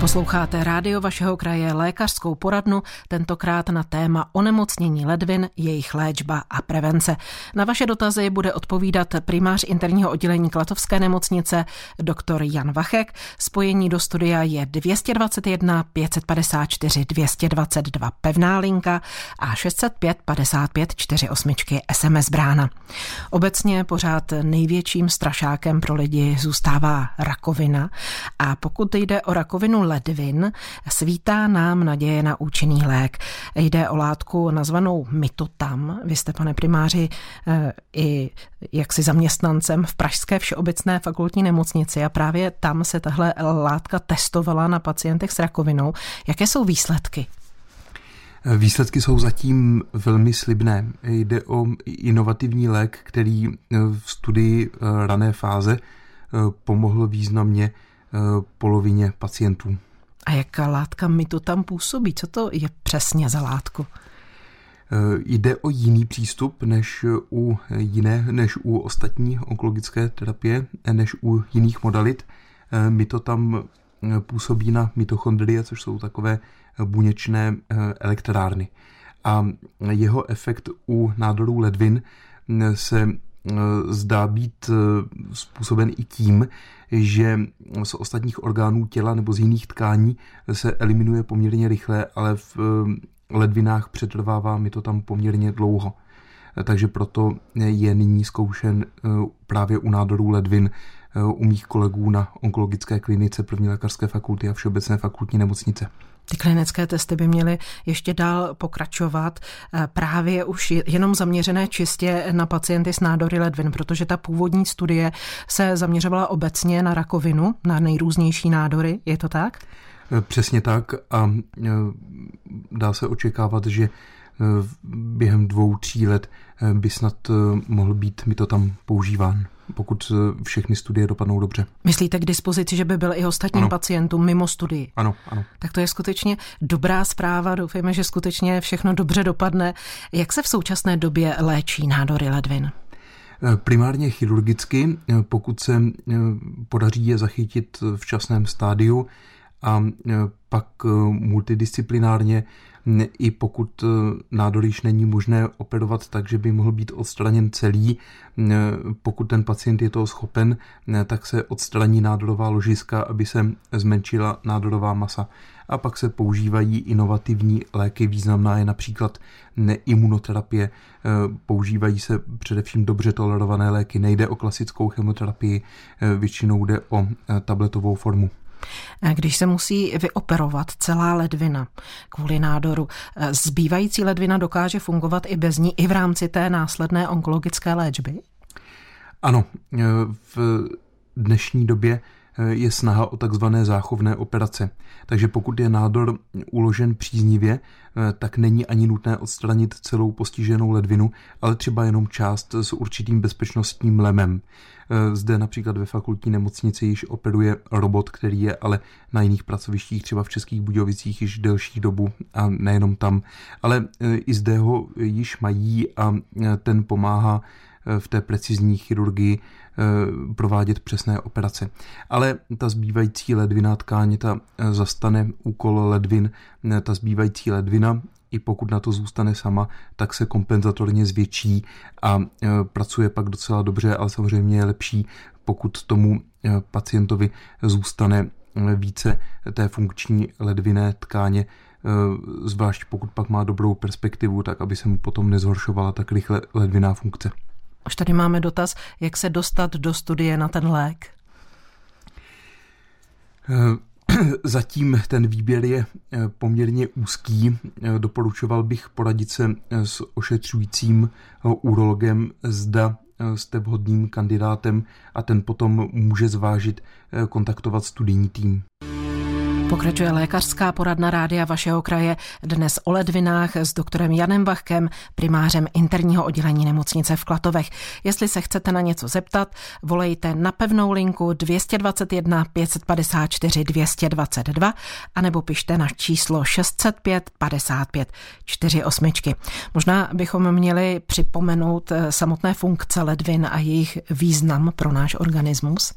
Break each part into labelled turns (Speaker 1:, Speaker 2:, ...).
Speaker 1: Posloucháte rádio vašeho kraje lékařskou poradnu, tentokrát na téma onemocnění ledvin, jejich léčba a prevence. Na vaše dotazy bude odpovídat primář interního oddělení Klatovské nemocnice doktor Jan Vachek. Spojení do studia je 221 554 222 pevná linka a 605 55 48 SMS brána. Obecně pořád největším strašákem pro lidi zůstává rakovina a pokud jde o rakovinu ledvin, svítá nám naděje na účinný lék. Jde o látku nazvanou mitotam. Vy jste, pane primáři, eh, i jaksi zaměstnancem v Pražské všeobecné fakultní nemocnici a právě tam se tahle látka testovala na pacientech s rakovinou. Jaké jsou výsledky?
Speaker 2: Výsledky jsou zatím velmi slibné. Jde o inovativní lék, který v studii eh, rané fáze eh, pomohl významně polovině pacientů.
Speaker 1: A jaká látka mi to tam působí? Co to je přesně za látku?
Speaker 2: Eh, jde o jiný přístup než u jiné, než u ostatní onkologické terapie, než u jiných modalit. Eh, my to tam eh, působí na mitochondrie, což jsou takové buněčné elektrárny. A jeho efekt u nádorů ledvin se zdá být způsoben i tím, že z ostatních orgánů těla nebo z jiných tkání se eliminuje poměrně rychle, ale v eh, ledvinách přetrvává mi to tam poměrně dlouho. Takže proto je nyní zkoušen eh, právě u nádorů ledvin eh, u mých kolegů na onkologické klinice první lékařské fakulty a všeobecné fakultní nemocnice.
Speaker 1: Ty klinické testy by měly ještě dál pokračovat, eh, právě už jenom zaměřené čistě na pacienty s nádory ledvin, protože ta původní studie se zaměřovala obecně na rakovinu, na nejrůznější nádory, je to tak?
Speaker 2: Eh, přesně tak a eh, dá se očekávat, že během dvou, tří let by snad mohl být mi to tam používán pokud eh, všechny studie dopadnou dobře.
Speaker 1: Myslíte k dispozici, že by byl i ostatním ano. pacientům mimo studii?
Speaker 2: Ano, ano.
Speaker 1: Tak to je skutečně dobrá zpráva. Doufejme, že skutečně všechno dobře dopadne. Jak se v současné době léčí nádory ledvin?
Speaker 2: Eh, primárně chirurgicky, eh, pokud se podaří je zachytit v časném stádiu a pak multidisciplinárně i pokud e, nádor není možné operovat tak, že by mohl být odstraněn celý, e, pokud ten pacient je toho schopen, e, tak se odstraní nádorová ložiska, aby se zmenšila nádorová masa. A pak se používají inovativní léky, významná je například imunoterapie, používají se především dobře tolerované léky, nejde o klasickou chemoterapii, většinou jde o tabletovou formu.
Speaker 1: Když se musí vyoperovat celá ledvina kvůli nádoru, zbývající ledvina dokáže fungovat i bez ní, i v rámci té následné onkologické léčby?
Speaker 2: Ano, v dnešní době je snaha o takzvané záchovné operace. Takže pokud je nádor uložen příznivě, tak není ani nutné odstranit celou postiženou ledvinu, ale třeba jenom část s určitým bezpečnostním lemem. Zde například ve fakultní nemocnici již operuje robot, který je ale na jiných pracovištích, třeba v Českých Budějovicích, již delší dobu a nejenom tam. Ale i zde ho již mají a ten pomáhá v té precizní chirurgii eh, provádět přesné operace. Ale ta zbývající ledvina tkáně, ta eh, zastane úkol ledvin, eh, ta zbývající ledvina i pokud na to zůstane sama, tak se kompenzatorně zvětší a pracuje pak docela dobře, ale samozřejmě je lepší, pokud tomu pacientovi zůstane více té funkční ledviné tkáně, zvlášť pokud pak má dobrou perspektivu, tak aby se mu potom nezhoršovala tak rychle ledviná funkce.
Speaker 1: Už tady máme dotaz, jak se dostat do studie na ten lék.
Speaker 2: Eh, zatím ten výběr je eh, poměrně úzký. Eh, doporučoval bych poradit se s ošetřujícím urologem, zda jste vhodným kandidátem a ten potom může zvážit kontaktovat studijní tým.
Speaker 1: Pokračuje lékařská poradna rádia vašeho kraje dnes o ledvinách s doktorem Janem Bachkem, primářem interního oddělení nemocnice v Klatovech. Jestli se chcete na něco zeptat, volejte na pevnou linku 221 554 222 anebo pište na číslo 605 55 48. Možná bychom měli připomenout eh, samotné funkce ledvin a jejich význam pro náš organismus.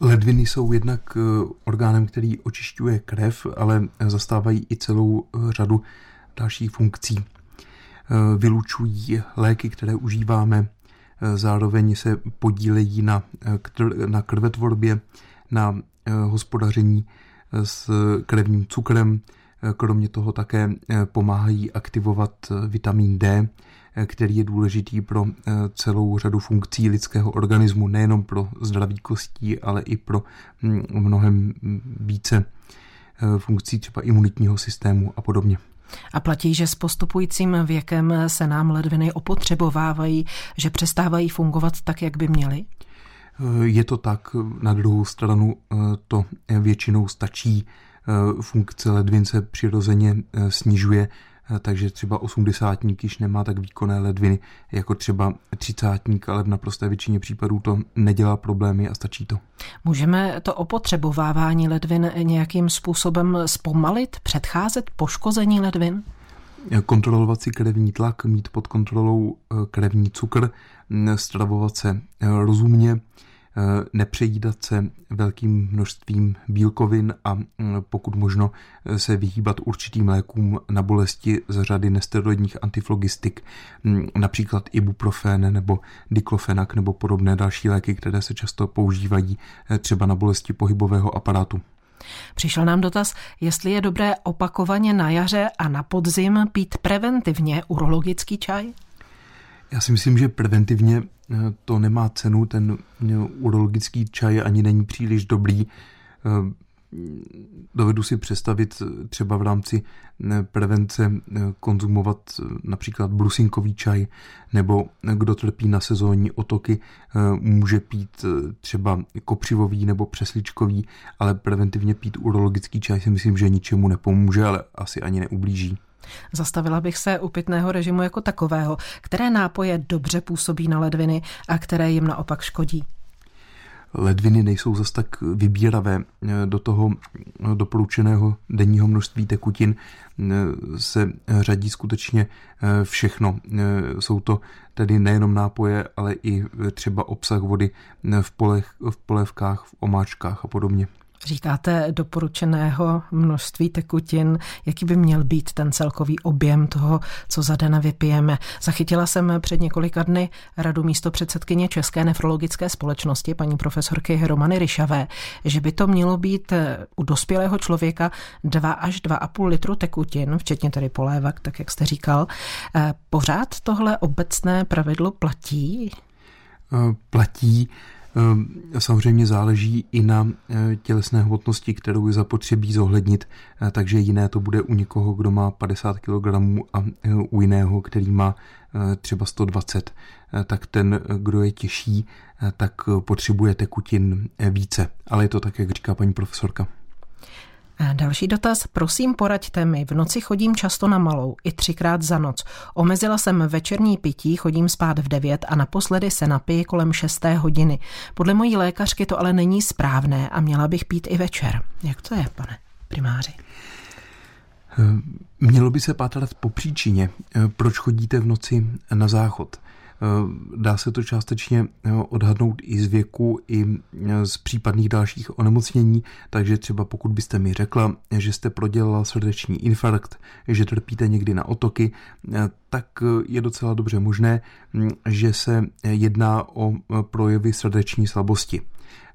Speaker 2: Ledviny jsou jednak orgánem, který očišťuje krev, ale zastávají i celou řadu dalších funkcí. Vylučují léky, které užíváme, zároveň se podílejí na, na krvetvorbě, na hospodaření s krevním cukrem, kromě toho také pomáhají aktivovat vitamin D, který je důležitý pro celou řadu funkcí lidského organismu, nejenom pro zdraví kostí, ale i pro hm, mnohem více funkcí třeba imunitního systému a podobně.
Speaker 1: A platí, že s postupujícím věkem se nám ledviny opotřebovávají, že přestávají fungovat tak, jak by měly?
Speaker 2: Je to tak, na druhou stranu eh, to většinou stačí. Eh, funkce ledvin se přirozeně eh, snižuje, takže třeba osmdesátník již nemá tak výkonné ledviny jako třeba třicátník, ale v naprosté většině případů to nedělá problémy a stačí to.
Speaker 1: Můžeme to opotřebovávání ledvin nějakým způsobem zpomalit, předcházet poškození ledvin?
Speaker 2: Kontrolovat si krevní tlak, mít pod kontrolou krevní cukr, stravovat se rozumně, Eh, nepřejídat se velkým množstvím bílkovin a mm, pokud možno eh, se vyhýbat určitým lékům na bolesti z řady nesteroidních antiflogistik, mm, například ibuprofen nebo diklofenak nebo podobné další léky, které se často používají eh, třeba na bolesti pohybového aparátu.
Speaker 1: Přišel nám dotaz, jestli je dobré opakovaně na jaře a na podzim pít preventivně urologický čaj?
Speaker 2: Já si myslím, že preventivně eh, to nemá cenu, ten eh, urologický čaj ani není příliš dobrý. Eh, dovedu si představit třeba v rámci prevence konzumovat například brusinkový čaj, nebo kdo trpí na sezónní otoky, může pít třeba kopřivový nebo přesličkový, ale preventivně pít urologický čaj si myslím, že ničemu nepomůže, ale asi ani neublíží.
Speaker 1: Zastavila bych se u pitného režimu jako takového. Které nápoje dobře působí na ledviny a které jim naopak škodí?
Speaker 2: Ledviny nejsou zas tak vybíravé. Do toho doporučeného denního množství tekutin se řadí skutečně všechno. Jsou to tedy nejenom nápoje, ale i třeba obsah vody v, polech, v polévkách, v omáčkách a podobně.
Speaker 1: Říkáte doporučeného množství tekutin, jaký by měl být ten celkový objem toho, co za den vypijeme. Zachytila jsem před několika dny radu místo předsedkyně České nefrologické společnosti, paní profesorky Romany Ryšavé, že by to mělo být u dospělého člověka 2 až 2,5 litru tekutin, včetně tedy polévek, tak jak jste říkal. Pořád tohle obecné pravidlo platí?
Speaker 2: Platí. Ehm, samozřejmě záleží i na eh, tělesné hmotnosti, kterou je zapotřebí zohlednit, eh, takže jiné to bude u někoho, kdo má 50 kg a eh, u jiného, který má třeba 120, tak ten, kdo je těžší, tak potřebuje tekutin více. Ale je to tak, jak říká paní profesorka.
Speaker 1: Další dotaz. Prosím, poraďte mi. V noci chodím často na malou, i třikrát za noc. Omezila jsem večerní pití, chodím spát v devět a naposledy se napiji kolem šesté hodiny. Podle mojí lékařky to ale není správné a měla bych pít i večer. Jak to je, pane primáři?
Speaker 2: Mělo by se pátrat po příčině, proč chodíte v noci na záchod. Eh, dá se to částečně eh, odhadnout i z věku, i eh, z případných dalších onemocnění, takže třeba pokud byste mi řekla, že jste prodělala srdeční infarkt, že trpíte někdy na otoky, tak je docela dobře možné, hm, že se jedná o projevy srdeční slabosti.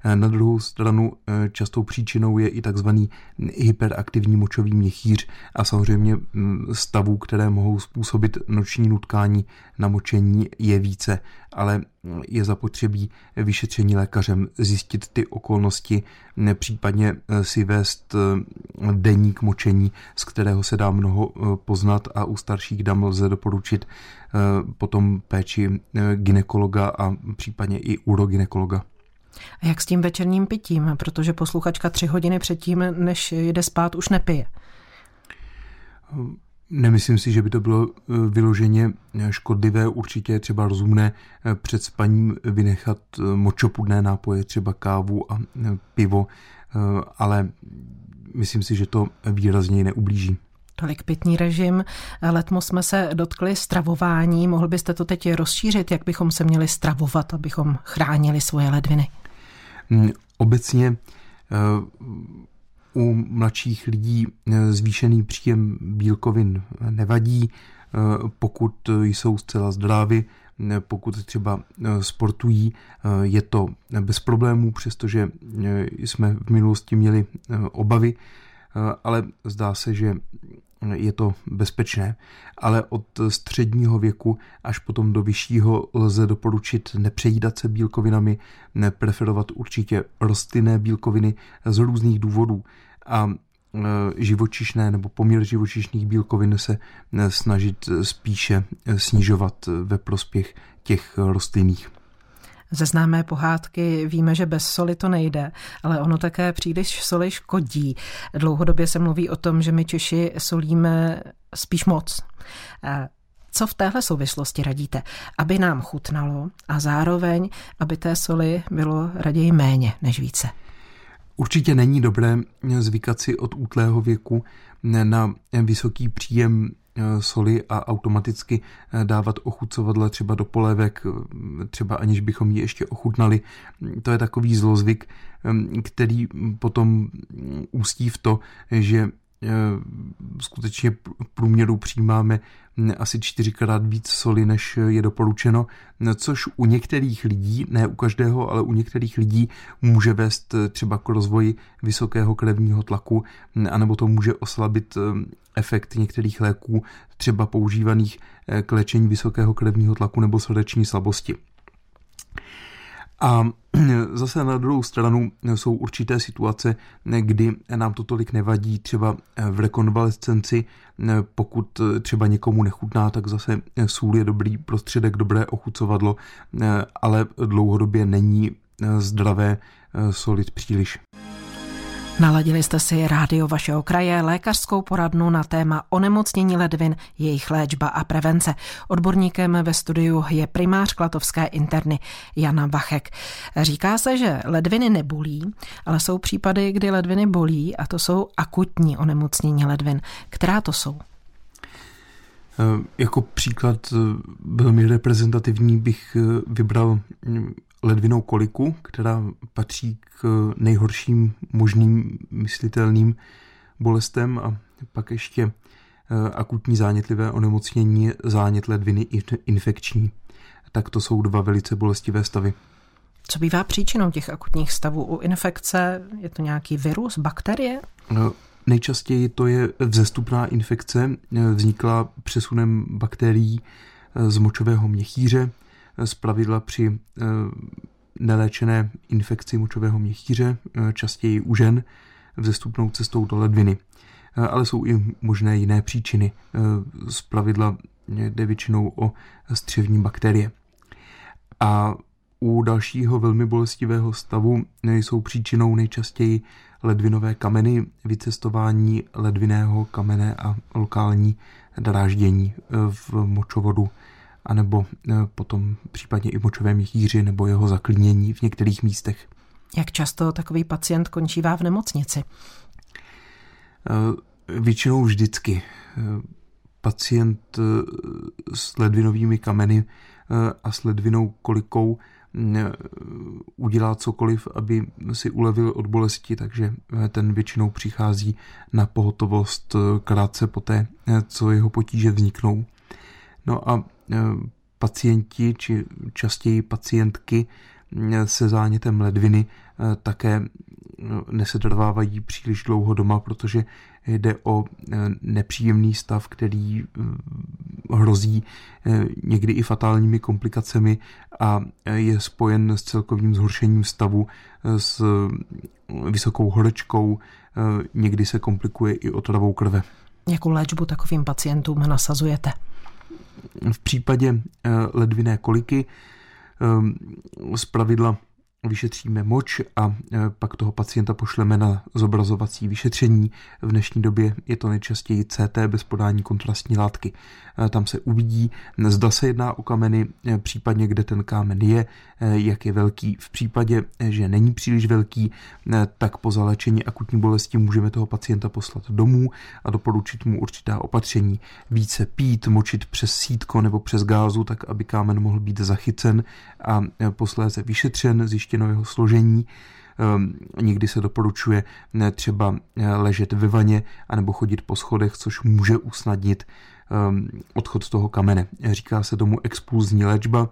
Speaker 2: Eh, na druhou stranu eh, častou příčinou je i takzvaný hyperaktivní močový měchýř a samozřejmě mm, stavů, které mohou způsobit noční nutkání na močení je více, ale je zapotřebí vyšetření lékařem, zjistit ty okolnosti, případně eh, si vést deník močení, z kterého se dá mnoho poznat a u starších dam lze doporučit potom péči ginekologa a případně i urogynekologa.
Speaker 1: A jak s tím večerním pitím? Protože posluchačka tři hodiny předtím, než jde spát, už nepije.
Speaker 2: Nemyslím si, že by to bylo eh, vyloženě škodlivé. Určitě je třeba rozumné eh, před spaním vynechat eh, močopudné nápoje, třeba kávu a pivo, ale myslím si, že to výrazně neublíží.
Speaker 1: Tolik pitný režim. Letmo jsme se dotkli stravování. Mohl byste to teď rozšířit, jak bychom se měli stravovat, abychom chránili svoje ledviny?
Speaker 2: Mm, Obecně u mladších lidí zvýšený příjem bílkovin nevadí, pokud jsou zcela zdraví, pokud třeba sportují, je to bez problémů, přestože jsme v minulosti měli obavy, ale zdá se, že je to bezpečné, ale od středního věku až potom do vyššího lze doporučit nepřejídat se bílkovinami, preferovat určitě rostlinné bílkoviny z různých důvodů a e, živočišné nebo poměr živočišných bílkovin se e, snažit spíše snižovat ve prospěch těch rostlinných.
Speaker 1: Ze známé pohádky víme, že bez soli to nejde, ale ono také příliš soli škodí. Dlouhodobě se mluví o tom, že my Češi solíme spíš moc. Co v téhle souvislosti radíte? Aby nám chutnalo a zároveň, aby té soli bylo raději méně než více.
Speaker 2: Určitě není dobré zvykat si od útlého věku na vysoký příjem soli a automaticky eh, dávat ochucovadla třeba do polévek, eh, třeba aniž bychom ji ještě ochutnali. To je takový zlozvyk, který potom mm, ústí v to, že skutečně v průměru přijímáme asi čtyřikrát víc soli, než je doporučeno, což u některých lidí, ne u každého, ale u některých lidí může vést třeba k rozvoji vysokého krevního tlaku, anebo to může oslabit efekt některých léků, třeba používaných k léčení vysokého krevního tlaku nebo srdeční slabosti. A zase na druhou stranu jsou určité situace, kdy nám to tolik nevadí, třeba v rekonvalescenci, pokud třeba někomu nechutná, tak zase sůl je dobrý prostředek, dobré ochucovadlo, ale dlouhodobě není zdravé solit příliš.
Speaker 1: Naladili jste si rádio vašeho kraje, lékařskou poradnu na téma onemocnění ledvin, jejich léčba a prevence. Odborníkem ve studiu je primář klatovské interny Jana Vachek. Říká se, že ledviny nebolí, ale jsou případy, kdy ledviny bolí a to jsou akutní onemocnění ledvin. Která to jsou?
Speaker 2: Jako příklad eh, velmi reprezentativní bych eh, vybral mm, ledvinou koliku, která patří k nejhorším možným myslitelným bolestem a pak ještě eh, akutní zánětlivé onemocnění, zánět ledviny infekční. Tak to jsou dva velice bolestivé stavy.
Speaker 1: Co bývá příčinou těch akutních stavů? U infekce je to nějaký virus, bakterie?
Speaker 2: No, nejčastěji to je vzestupná infekce, eh, vznikla přesunem bakterií eh, z močového měchýře, z pravidla při eh, neléčené infekci močového měchýře, eh, častěji u žen, vzestupnou cestou do ledviny. Eh, ale jsou i možné jiné příčiny. Z pravidla jde většinou o střevní bakterie. A u dalšího velmi bolestivého stavu jsou příčinou nejčastěji ledvinové kameny, vycestování ledviného kamene a lokální dráždění v močovodu anebo eh, potom případně i močové měchýři nebo jeho zaklínění v některých místech.
Speaker 1: Jak často takový pacient končívá v nemocnici?
Speaker 2: Eh, většinou vždycky. Eh, pacient s ledvinovými kameny a s ledvinou kolikou udělá cokoliv, aby si ulevil od bolesti, takže ten většinou přichází na pohotovost krátce poté, co jeho potíže vzniknou. No a pacienti, či častěji pacientky e, se zánětem ledviny e, také nesedrvávají příliš dlouho doma, protože jde o nepříjemný stav, který hrozí někdy i fatálními komplikacemi a je spojen s celkovým zhoršením stavu, s vysokou horečkou, někdy se komplikuje i otravou krve.
Speaker 1: Jakou léčbu takovým pacientům nasazujete?
Speaker 2: V případě eh, ledviné koliky eh, z pravidla vyšetříme moč a e, pak toho pacienta pošleme na zobrazovací vyšetření. V dnešní době je to nejčastěji CT bez podání kontrastní látky. E, tam se uvidí, zda se jedná o kameny, e, případně kde ten kámen je, jak je velký. V případě, že není příliš velký, tak po zalečení akutní bolesti můžeme toho pacienta poslat domů a doporučit mu určitá opatření. Více pít, močit přes sítko nebo přes gázu, tak aby kámen mohl být zachycen a posléze vyšetřen, zjištěn zjištěno jeho složení, Někdy se doporučuje třeba ležet ve vaně anebo chodit po schodech, což může usnadnit odchod toho kamene. Říká se tomu expulzní léčba,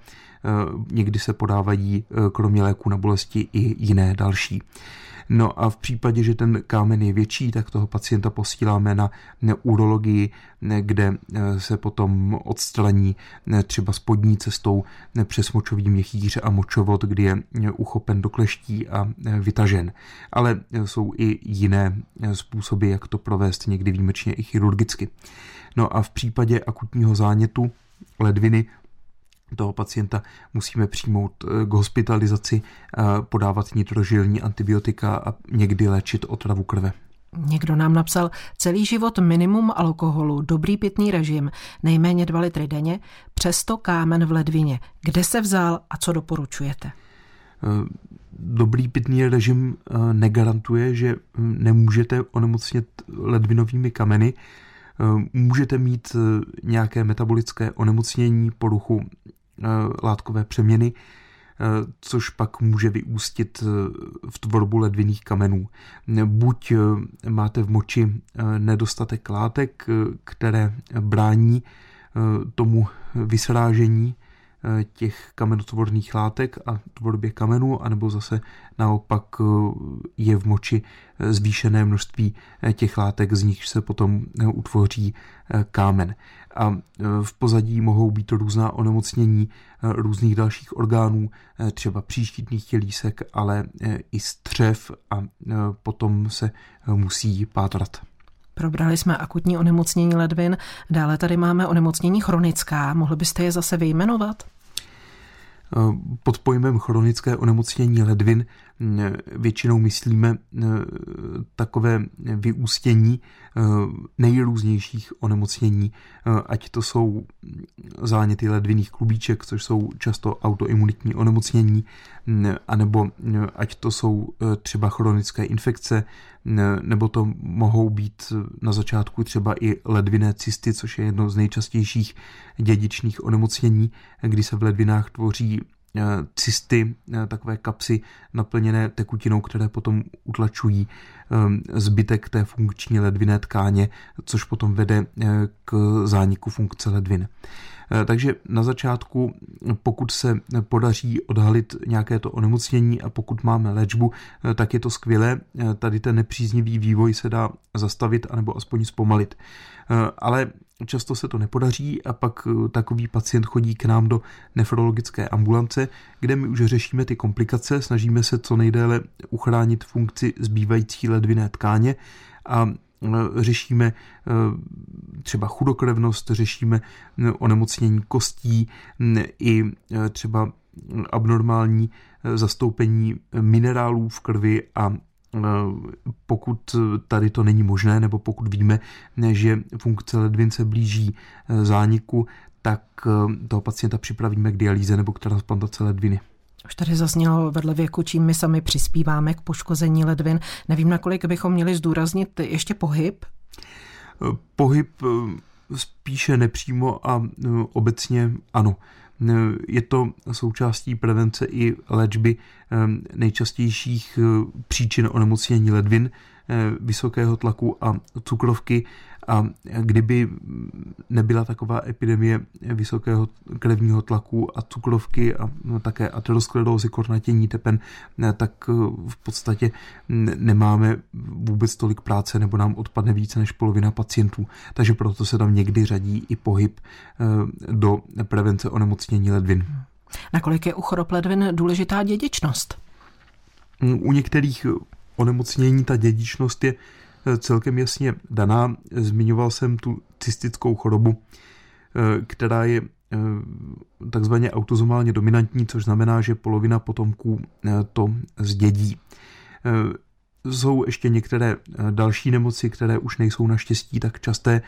Speaker 2: někdy se podávají kromě léku na bolesti i jiné další. No a v případě, že ten kámen je větší, tak toho pacienta posíláme na urologii, kde eh, se potom odstraní třeba spodní cestou přes močový měchýř a močovod, kdy je uchopen do kleští a vytažen. Ale jsou i jiné způsoby, jak to provést, někdy výjimečně i chirurgicky. No a v případě akutního zánětu ledviny toho pacienta musíme přijmout eh, k hospitalizaci, eh, podávat nitrožilní antibiotika a někdy léčit otravu krve.
Speaker 1: Někdo nám napsal celý život minimum alkoholu, dobrý pitný režim, nejméně 2 litry denně, přesto kámen v ledvině. Kde se vzal a co doporučujete?
Speaker 2: Eh, dobrý pitný režim negarantuje, že hm, nemůžete onemocnit ledvinovými kameny. Můžete mít nějaké metabolické onemocnění, poruchu Eh, látkové přeměny, eh, což pak může vyústit eh, v tvorbu ledviných kamenů. Buď máte v moči nedostatek látek, které brání tomu vysrážení těch kamenotvorných látek a tvorbě kamenů, anebo zase naopak je v moči zvýšené množství těch látek, z nich se potom utvoří kámen a v pozadí mohou být různá onemocnění různých dalších orgánů, třeba příštitných tělísek, ale i střev a potom se musí pátrat.
Speaker 1: Probrali jsme akutní onemocnění ledvin, dále tady máme onemocnění chronická. Mohli byste je zase vyjmenovat?
Speaker 2: Pod pojmem chronické onemocnění ledvin většinou myslíme takové vyústění nejrůznějších onemocnění, ať to jsou záněty ledviných klubíček, což jsou často autoimunitní onemocnění, anebo ať to jsou třeba chronické infekce, nebo to mohou být na začátku třeba i ledviné cysty, což je jedno z nejčastějších dědičných onemocnění, kdy se v ledvinách tvoří eh, cysty, eh, takové kapsy naplněné tekutinou, které potom utlačují eh, zbytek té funkční ledviné tkáně, což potom vede k zániku funkce ledvin. Eh, takže na začátku, pokud se podaří odhalit nějaké to onemocnění a pokud máme léčbu, eh, tak je to skvělé. Eh, tady ten nepříznivý vývoj se dá zastavit anebo aspoň zpomalit. Ale Často se to nepodaří a pak takový pacient chodí k nám do nefrologické ambulance, kde my už řešíme ty komplikace, snažíme se co nejdéle uchránit funkci zbývající ledviné tkáně a Eh, řešíme eh, třeba chudokrevnost, řešíme onemocnění kostí i třeba abnormální zastoupení minerálů v krvi a pokud tady to není možné, nebo pokud víme, že funkce ledvin se blíží zániku, tak toho pacienta připravíme k dialýze nebo k transplantaci ledviny.
Speaker 1: Už tady zaznělo vedle věku, čím my sami přispíváme k poškození ledvin. Nevím, nakolik bychom měli zdůraznit ještě pohyb.
Speaker 2: Pohyb eh, spíše nepřímo a eh, obecně ano. Eh, je to součástí prevence i léčby nejčastějších příčin onemocnění ledvin, vysokého tlaku a cukrovky a kdyby nebyla taková epidemie vysokého krevního tlaku a cukrovky a no, také aterosklerózy, kornatění tepen, tak v podstatě nemáme vůbec tolik práce nebo nám odpadne více než polovina pacientů. Takže proto se tam někdy řadí i pohyb eh, do prevence onemocnění ledvin.
Speaker 1: Nakolik je u chorob ledvin důležitá dědičnost?
Speaker 2: U některých onemocnění ta dědičnost je celkem jasně daná. Zmiňoval jsem tu cystickou chorobu, eh, která je eh, takzvaně autozomálně dominantní, což znamená, že polovina potomků eh, to zdědí. Jsou ještě některé další nemoci, které už nejsou naštěstí tak časté,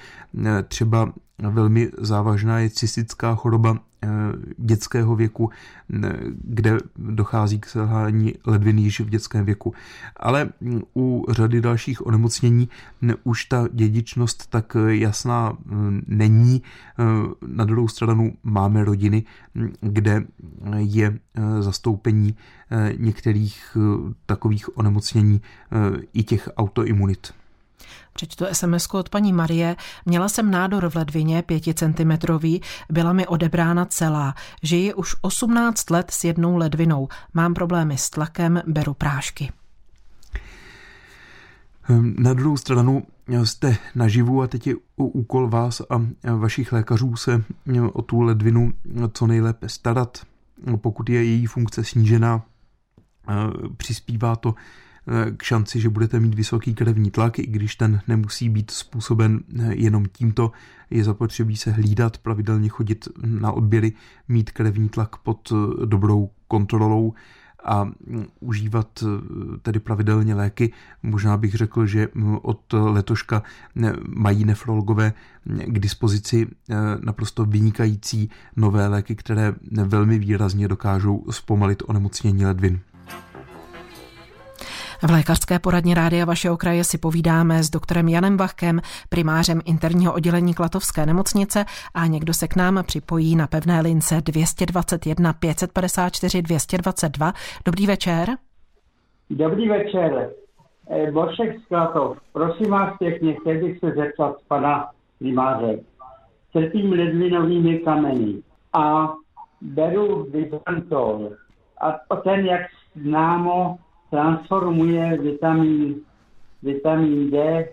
Speaker 2: třeba velmi závažná je cystická choroba Eh, dětského věku, kde dochází k selhání ledvin již v dětském věku. Ale u řady dalších onemocnění už ta dědičnost tak jasná není. Eh, na druhou stranu máme rodiny, kde je eh, zastoupení některých takových onemocnění i těch autoimunit.
Speaker 1: Přečtu sms od paní Marie. Měla jsem nádor v ledvině 5 cm, byla mi odebrána celá. Žiji už 18 let s jednou ledvinou. Mám problémy s tlakem, beru prášky.
Speaker 2: Ehm, na druhou stranu jste naživu a teď je úkol vás a vašich lékařů se o tu ledvinu co nejlépe starat. Pokud je její funkce snížená, přispívá to Eh, k šanci, že budete mít vysoký krevní tlak, i když ten nemusí být způsoben eh, jenom tímto. Je zapotřebí se hlídat, pravidelně chodit na odběry, mít krevní tlak pod eh, dobrou kontrolou a mm, užívat tedy pravidelně léky. Možná bych řekl, že mm, od letoška mají nefrologové mm, k dispozici naprosto vynikající nové léky, které velmi výrazně dokážou zpomalit onemocnění ledvin.
Speaker 1: V lékařské poradně rádia vašeho kraje si povídáme s doktorem Janem Vachkem, primářem interního oddělení Klatovské nemocnice a někdo se k nám připojí na pevné lince 221 554 222. Dobrý večer.
Speaker 3: Dobrý večer. Eh, Bošek z Klatov. Prosím vás pěkně, chtěl bych se zeptat pana primáře. Trpím ledvinovými kameny a beru Vizantol. A ten, jak známo, transformuje vitamin, vitamin D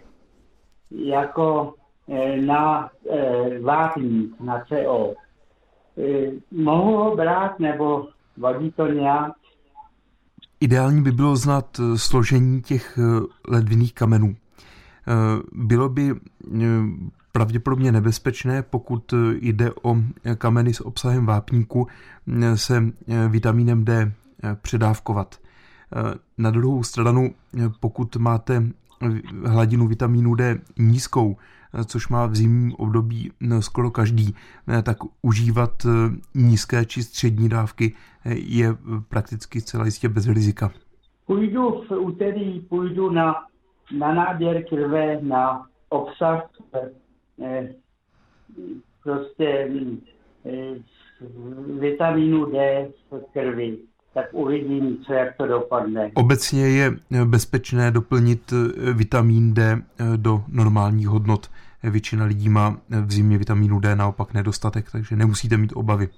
Speaker 3: jako e, na e, vápník, na CO. E, mohu ho brát nebo vadí to nějak?
Speaker 2: Ideální by bylo znát složení těch ledvinných kamenů. Bylo by pravděpodobně nebezpečné, pokud jde o kameny s obsahem vápníku, se vitamínem D předávkovat. Eh, na druhou stranu, eh, pokud máte hladinu vitamínu D nízkou, eh, což má v zimním období skoro každý, tak užívat nízké či střední dávky je prakticky celá jistě bez rizika.
Speaker 3: Půjdu v úterý, půjdu na, na náběr krve, na obsah prostě eh, vitamínu D v krvi tak uvidím, co jak to dopadne.
Speaker 2: Obecně je bezpečné doplnit eh, vitamin D eh, do normálních hodnot. Většina lidí má v zimě vitamínu D naopak nedostatek, takže nemusíte mít obavy.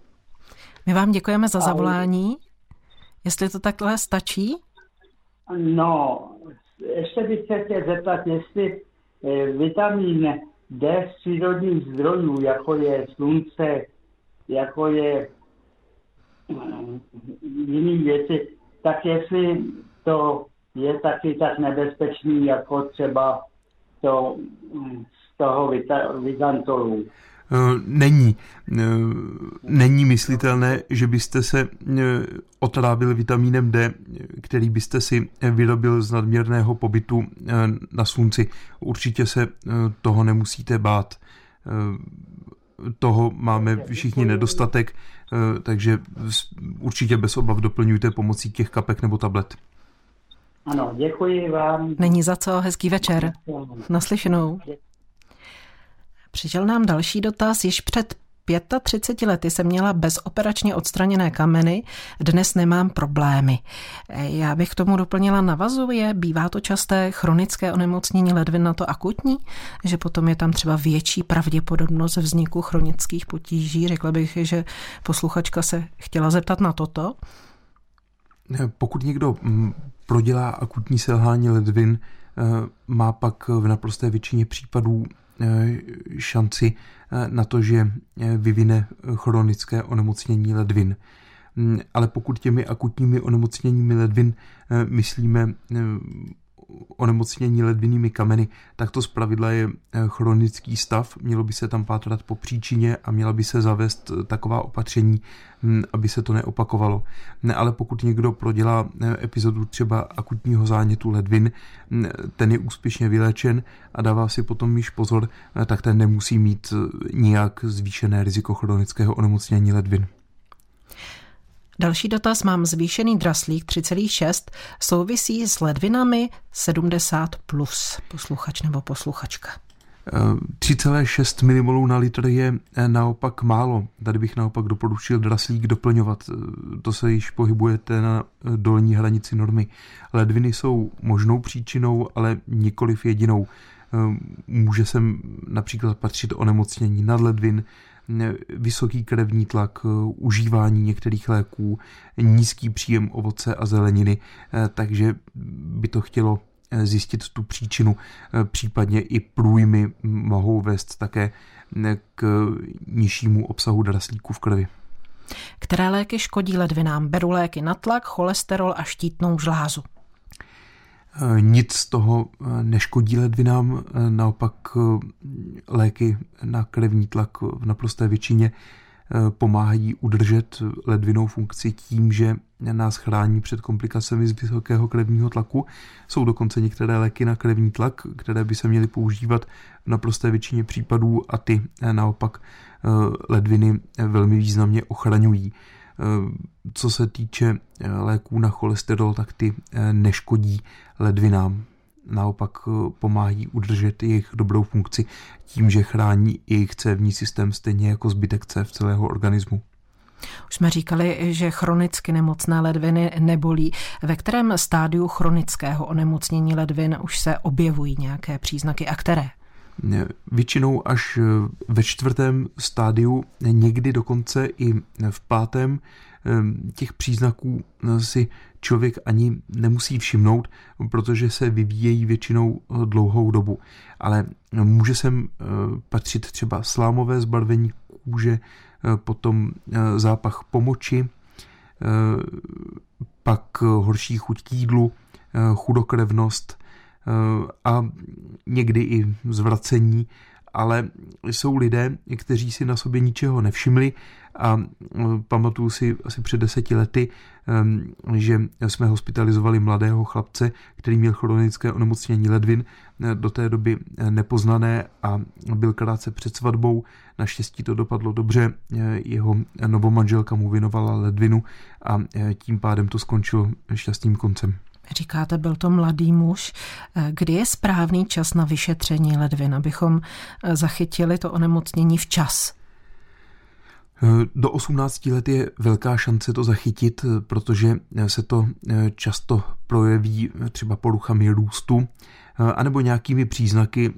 Speaker 1: My vám děkujeme za zavolání. Jestli to takhle stačí?
Speaker 3: No, ještě bych se chtěl zeptat, jestli eh, vitamin D z přírodních zdrojů, jako je slunce, jako je jiný věci, tak jestli to je taky tak nebezpečný, jako třeba to z toho Vizantolu.
Speaker 2: Eh, není. Eh, není myslitelné, že byste se eh, otrávil vitamínem D, který byste si vyrobil z nadměrného pobytu na slunci. Určitě se toho nemusíte bát. Toho máme všichni nedostatek takže určitě bez obav doplňujte pomocí těch kapek nebo tablet.
Speaker 3: Ano, děkuji vám.
Speaker 1: Není za co, hezký večer. Naslyšenou. Přišel nám další dotaz. Již před 35 lety jsem měla bezoperačně odstraněné kameny, dnes nemám problémy. Já bych k tomu doplnila navazuje, bývá to časté chronické onemocnění ledvin na to akutní, že potom je tam třeba větší pravděpodobnost vzniku chronických potíží. Řekla bych, že posluchačka se chtěla zeptat na toto.
Speaker 2: Pokud někdo mm, prodělá akutní selhání ledvin, eh, má pak v naprosté většině případů šanci eh, na to, že eh, vyvine chronické onemocnění ledvin. Mm, ale pokud těmi akutními onemocněními ledvin myslíme onemocnění ledvinnými kameny, tak to zpravidla je chronický stav. Mělo by se tam pátrat po příčině a měla by se zavést taková opatření, hm, aby se to neopakovalo. Ne, ale pokud někdo prodělá epizodu třeba akutního zánětu ledvin, hm, ten je úspěšně vyléčen a dává si potom již pozor, tak ten nemusí mít nijak zvýšené riziko chronického onemocnění ledvin.
Speaker 1: Další dotaz mám zvýšený draslík 3,6 souvisí s ledvinami 70+, plus, posluchač nebo posluchačka.
Speaker 2: 3,6 mmol na litr je eh, naopak málo. Tady bych naopak doporučil draslík doplňovat. Eh, to se již pohybujete na eh, dolní hranici normy. Ledviny jsou možnou příčinou, ale nikoliv jedinou. Může sem například patřit onemocnění nadledvin, vysoký krevní tlak, eh, užívání některých léků, nízký příjem ovoce a zeleniny, eh, takže by to chtělo eh, zjistit tu příčinu. Případně i průjmy mohou vést také k nižšímu obsahu draslíků v krvi.
Speaker 1: Které léky škodí ledvinám? Beru léky na tlak, cholesterol a štítnou žlázu.
Speaker 2: Nic z toho eh, neškodí ledvinám, eh, naopak eh, léky na krevní tlak v naprosté většině pomáhají udržet ledvinou funkci tím, že nás chrání před komplikacemi z vysokého krevního tlaku. Jsou dokonce některé léky na krevní tlak, které by se měly používat v naprosté většině případů a ty naopak ledviny velmi významně ochraňují. Eh, co se týče eh, léků na cholesterol, tak ty eh, neškodí ledvinám. Naopak pomáhají udržet jejich dobrou funkci tím, že chrání jejich cévní systém stejně jako zbytek cév celého organismu.
Speaker 1: Už jsme říkali, že chronicky nemocné ledviny nebolí. Ve kterém stádiu chronického onemocnění ledvin už se objevují nějaké příznaky a které?
Speaker 2: Většinou až eh, ve čtvrtém stádiu, někdy dokonce i v pátém, eh, těch příznaků eh, si člověk ani nemusí všimnout, protože se vyvíjejí většinou dlouhou dobu. Ale může sem patřit třeba slámové zbarvení kůže, potom zápach pomoči, pak horší chuť k jídlu, chudokrevnost, a někdy i zvracení, ale jsou lidé, kteří si na sobě ničeho nevšimli a pamatuju si asi před deseti lety, že jsme hospitalizovali mladého chlapce, který měl chronické onemocnění ledvin, do té doby nepoznané a byl krátce před svatbou. Naštěstí to dopadlo dobře, jeho novomanželka mu věnovala ledvinu a tím pádem to skončilo šťastným koncem.
Speaker 1: Říkáte, byl to mladý muž. Kdy je správný čas na vyšetření ledvin, abychom eh, zachytili to onemocnění včas?
Speaker 2: Eh, do 18 let je velká šance to zachytit, eh, protože se to často projeví třeba poruchami růstu anebo nějakými příznaky,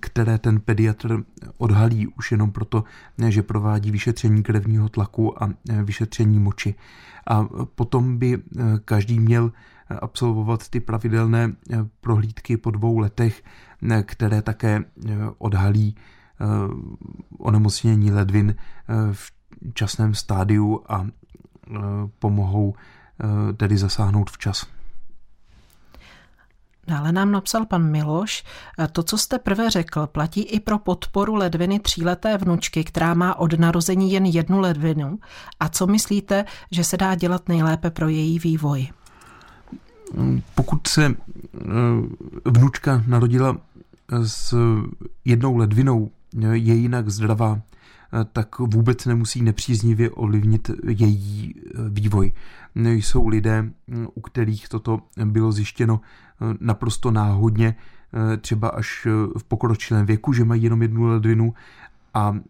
Speaker 2: které ten pediatr odhalí už jenom proto, že provádí vyšetření krevního tlaku a vyšetření moči. A potom by každý měl absolvovat ty pravidelné eh, prohlídky po dvou letech, eh, které také eh, odhalí onemocnění ledvin v časném stádiu a pomohou tedy zasáhnout včas.
Speaker 1: Dále nám napsal pan Miloš, to, co jste prvé řekl, platí i pro podporu ledviny tříleté vnučky, která má od narození jen jednu ledvinu. A co myslíte, že se dá dělat nejlépe pro její vývoj?
Speaker 2: Pokud se eh, vnučka narodila s jednou ledvinou, je jinak zdravá, eh, tak vůbec nemusí nepříznivě ovlivnit její eh, vývoj. Jsou lidé, u kterých toto bylo zjištěno naprosto náhodně, třeba až v pokročilém věku, že mají jenom jednu ledvinu a mm,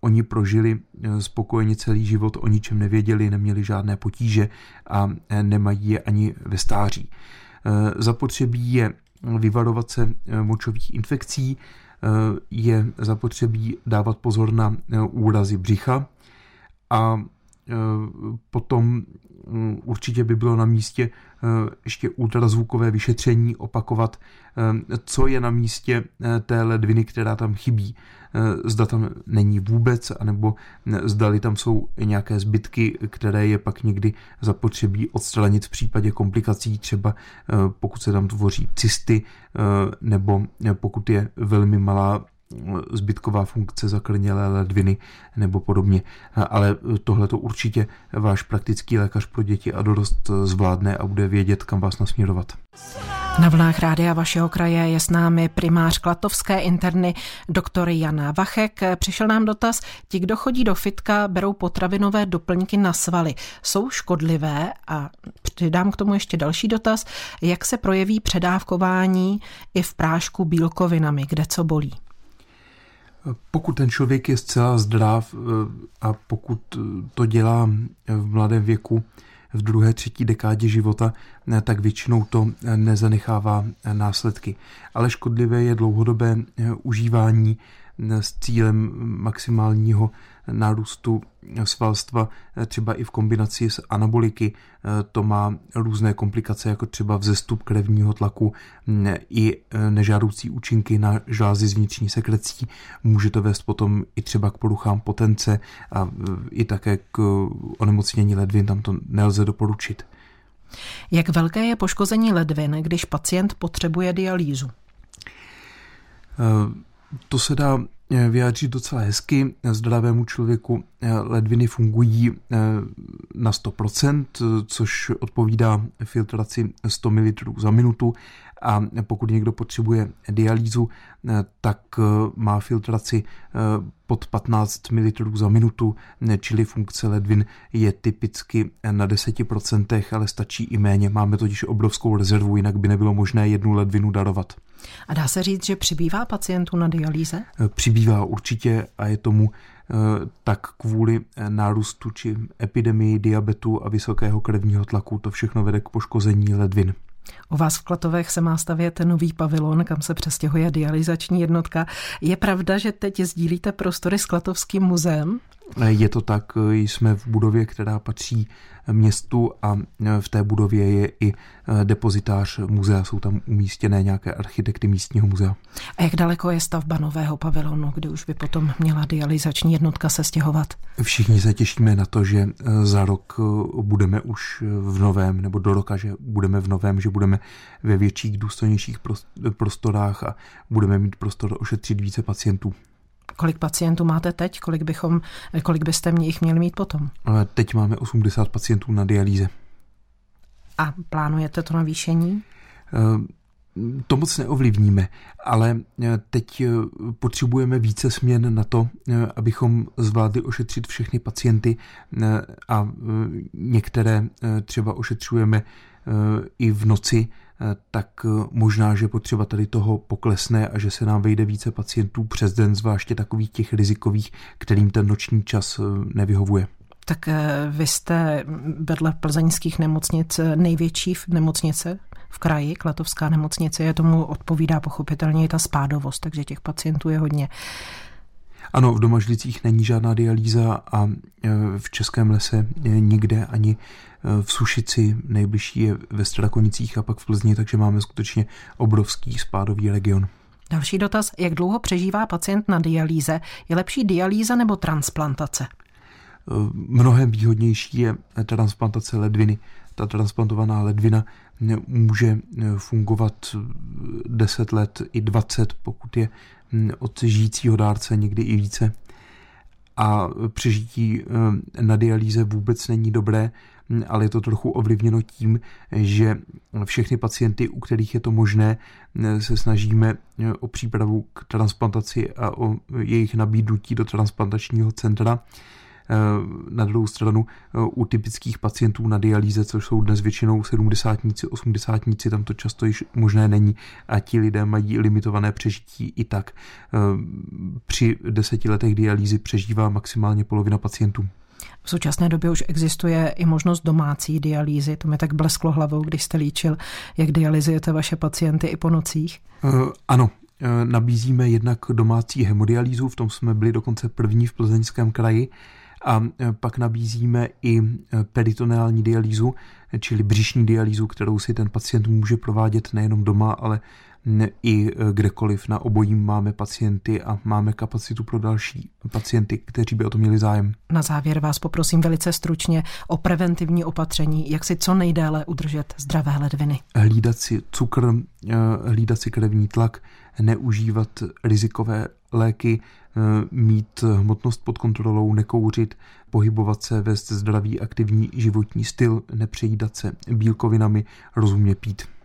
Speaker 2: oni prožili e, spokojeně celý život, o ničem nevěděli, neměli žádné potíže a e, nemají je ani ve stáří. E, zapotřebí je vyvarovat se močových infekcí, je zapotřebí dávat pozor na úrazy břicha a potom určitě by bylo na místě ještě ultrazvukové vyšetření opakovat, co je na místě té ledviny, která tam chybí. Zda tam není vůbec, anebo zdali tam jsou nějaké zbytky, které je pak někdy zapotřebí odstranit v případě komplikací, třeba pokud se tam tvoří cysty, nebo pokud je velmi malá zbytková funkce zakrnělé ledviny nebo podobně. Ale tohle to určitě váš praktický lékař pro děti a dorost zvládne a bude vědět, kam vás nasměrovat.
Speaker 1: Na vlnách rádia vašeho kraje je s námi primář Klatovské interny doktor Jana Vachek. Přišel nám dotaz, ti, kdo chodí do fitka, berou potravinové doplňky na svaly. Jsou škodlivé? A přidám k tomu ještě další dotaz, jak se projeví předávkování i v prášku bílkovinami, kde co bolí?
Speaker 2: Pokud ten člověk je zcela zdrav eh, a pokud to dělá v mladém věku, v druhé, třetí dekádě života, eh, tak většinou to nezanechává následky. Ale škodlivé je dlouhodobé eh, užívání s cílem maximálního nárůstu svalstva, třeba i v kombinaci s anaboliky. To má různé komplikace, jako třeba vzestup krevního tlaku i nežádoucí účinky na žlázy z vnitřní sekrecí. Může to vést potom i třeba k poruchám potence a i také k onemocnění ledvin, tam to nelze doporučit.
Speaker 1: Jak velké je poškození ledvin, když pacient potřebuje dialýzu?
Speaker 2: To se dá eh, vyjádřit docela hezky. Zdravému člověku eh, ledviny fungují eh, na 100%, což odpovídá filtraci 100 ml za minutu a pokud někdo potřebuje dialýzu, tak má filtraci pod 15 ml za minutu, čili funkce ledvin je typicky na 10%, ale stačí i méně. Máme totiž obrovskou rezervu, jinak by nebylo možné jednu ledvinu darovat.
Speaker 1: A dá se říct, že přibývá pacientů na dialýze?
Speaker 2: Přibývá určitě a je tomu eh, tak kvůli eh, nárůstu či epidemii diabetu a vysokého krevního tlaku. To všechno vede k poškození ledvin.
Speaker 1: U vás v Klatovech se má stavět nový pavilon, kam se přestěhuje dializační jednotka. Je pravda, že teď sdílíte prostory s Klatovským muzeem?
Speaker 2: Je to tak, jsme v budově, která patří městu a v té budově je i depozitář muzea, jsou tam umístěné nějaké architekty místního muzea.
Speaker 1: A jak daleko je stavba nového pavilonu, kdy už by potom měla dializační jednotka se stěhovat?
Speaker 2: Všichni se těšíme na to, že za rok budeme už v novém, nebo do roka, že budeme v novém, že budeme ve větších, důstojnějších prostorách a budeme mít prostor ošetřit více pacientů.
Speaker 1: Kolik pacientů máte teď? Kolik, bychom, kolik byste jich měli mít potom?
Speaker 2: Teď máme 80 pacientů na dialýze.
Speaker 1: A plánujete to navýšení?
Speaker 2: To moc neovlivníme, ale teď potřebujeme více směn na to, abychom zvládli ošetřit všechny pacienty a některé třeba ošetřujeme i v noci, Eh, tak eh, možná, že potřeba tady toho poklesne a že se nám vejde více pacientů přes den, zvláště takových těch rizikových, kterým ten noční čas eh, nevyhovuje.
Speaker 1: Tak vy jste vedle plzeňských nemocnic největší nemocnice v kraji, Klatovská nemocnice, je tomu odpovídá pochopitelně i ta spádovost, takže těch pacientů je hodně.
Speaker 2: Ano, v Domažlicích není žádná dialýza a v Českém lese nikde ani v Sušici, nejbližší je ve Strakonicích a pak v Plzni, takže máme skutečně obrovský spádový region.
Speaker 1: Další dotaz, jak dlouho přežívá pacient na dialýze? Je lepší dialýza nebo transplantace?
Speaker 2: Mnohem výhodnější je transplantace ledviny. Ta transplantovaná ledvina může fungovat 10 let i 20, pokud je od žijícího dárce někdy i více. A přežití na dialýze vůbec není dobré, ale je to trochu ovlivněno tím, že všechny pacienty, u kterých je to možné, se snažíme o přípravu k transplantaci a o jejich nabídnutí do transplantačního centra. Na druhou stranu u typických pacientů na dialýze, což jsou dnes většinou 70 80 tam to často již možné není a ti lidé mají limitované přežití i tak. Při deseti letech dialýzy přežívá maximálně polovina pacientů.
Speaker 1: V současné době už existuje i možnost domácí dialýzy. To mi tak blesklo hlavou, když jste líčil, jak dialyzujete vaše pacienty i po nocích.
Speaker 2: Uh, ano, nabízíme jednak domácí hemodialýzu, v tom jsme byli dokonce první v plzeňském kraji A pak nabízíme i peritoneální dialýzu, čili břišní dialýzu, kterou si ten pacient může provádět nejenom doma, ale i e, kdekoliv. Na obojím máme pacienty a máme kapacitu pro další pacienty, kteří by o to měli zájem.
Speaker 1: Na závěr vás poprosím velice stručně o preventivní opatření, jak si co nejdéle udržet zdravé ledviny.
Speaker 2: Hlídat si cukr, e, hlídat si krevní tlak, neužívat rizikové léky, e, mít hmotnost pod kontrolou, nekouřit, pohybovat se, vést zdravý aktivní životní styl, nepřejídat se bílkovinami, rozumně pít.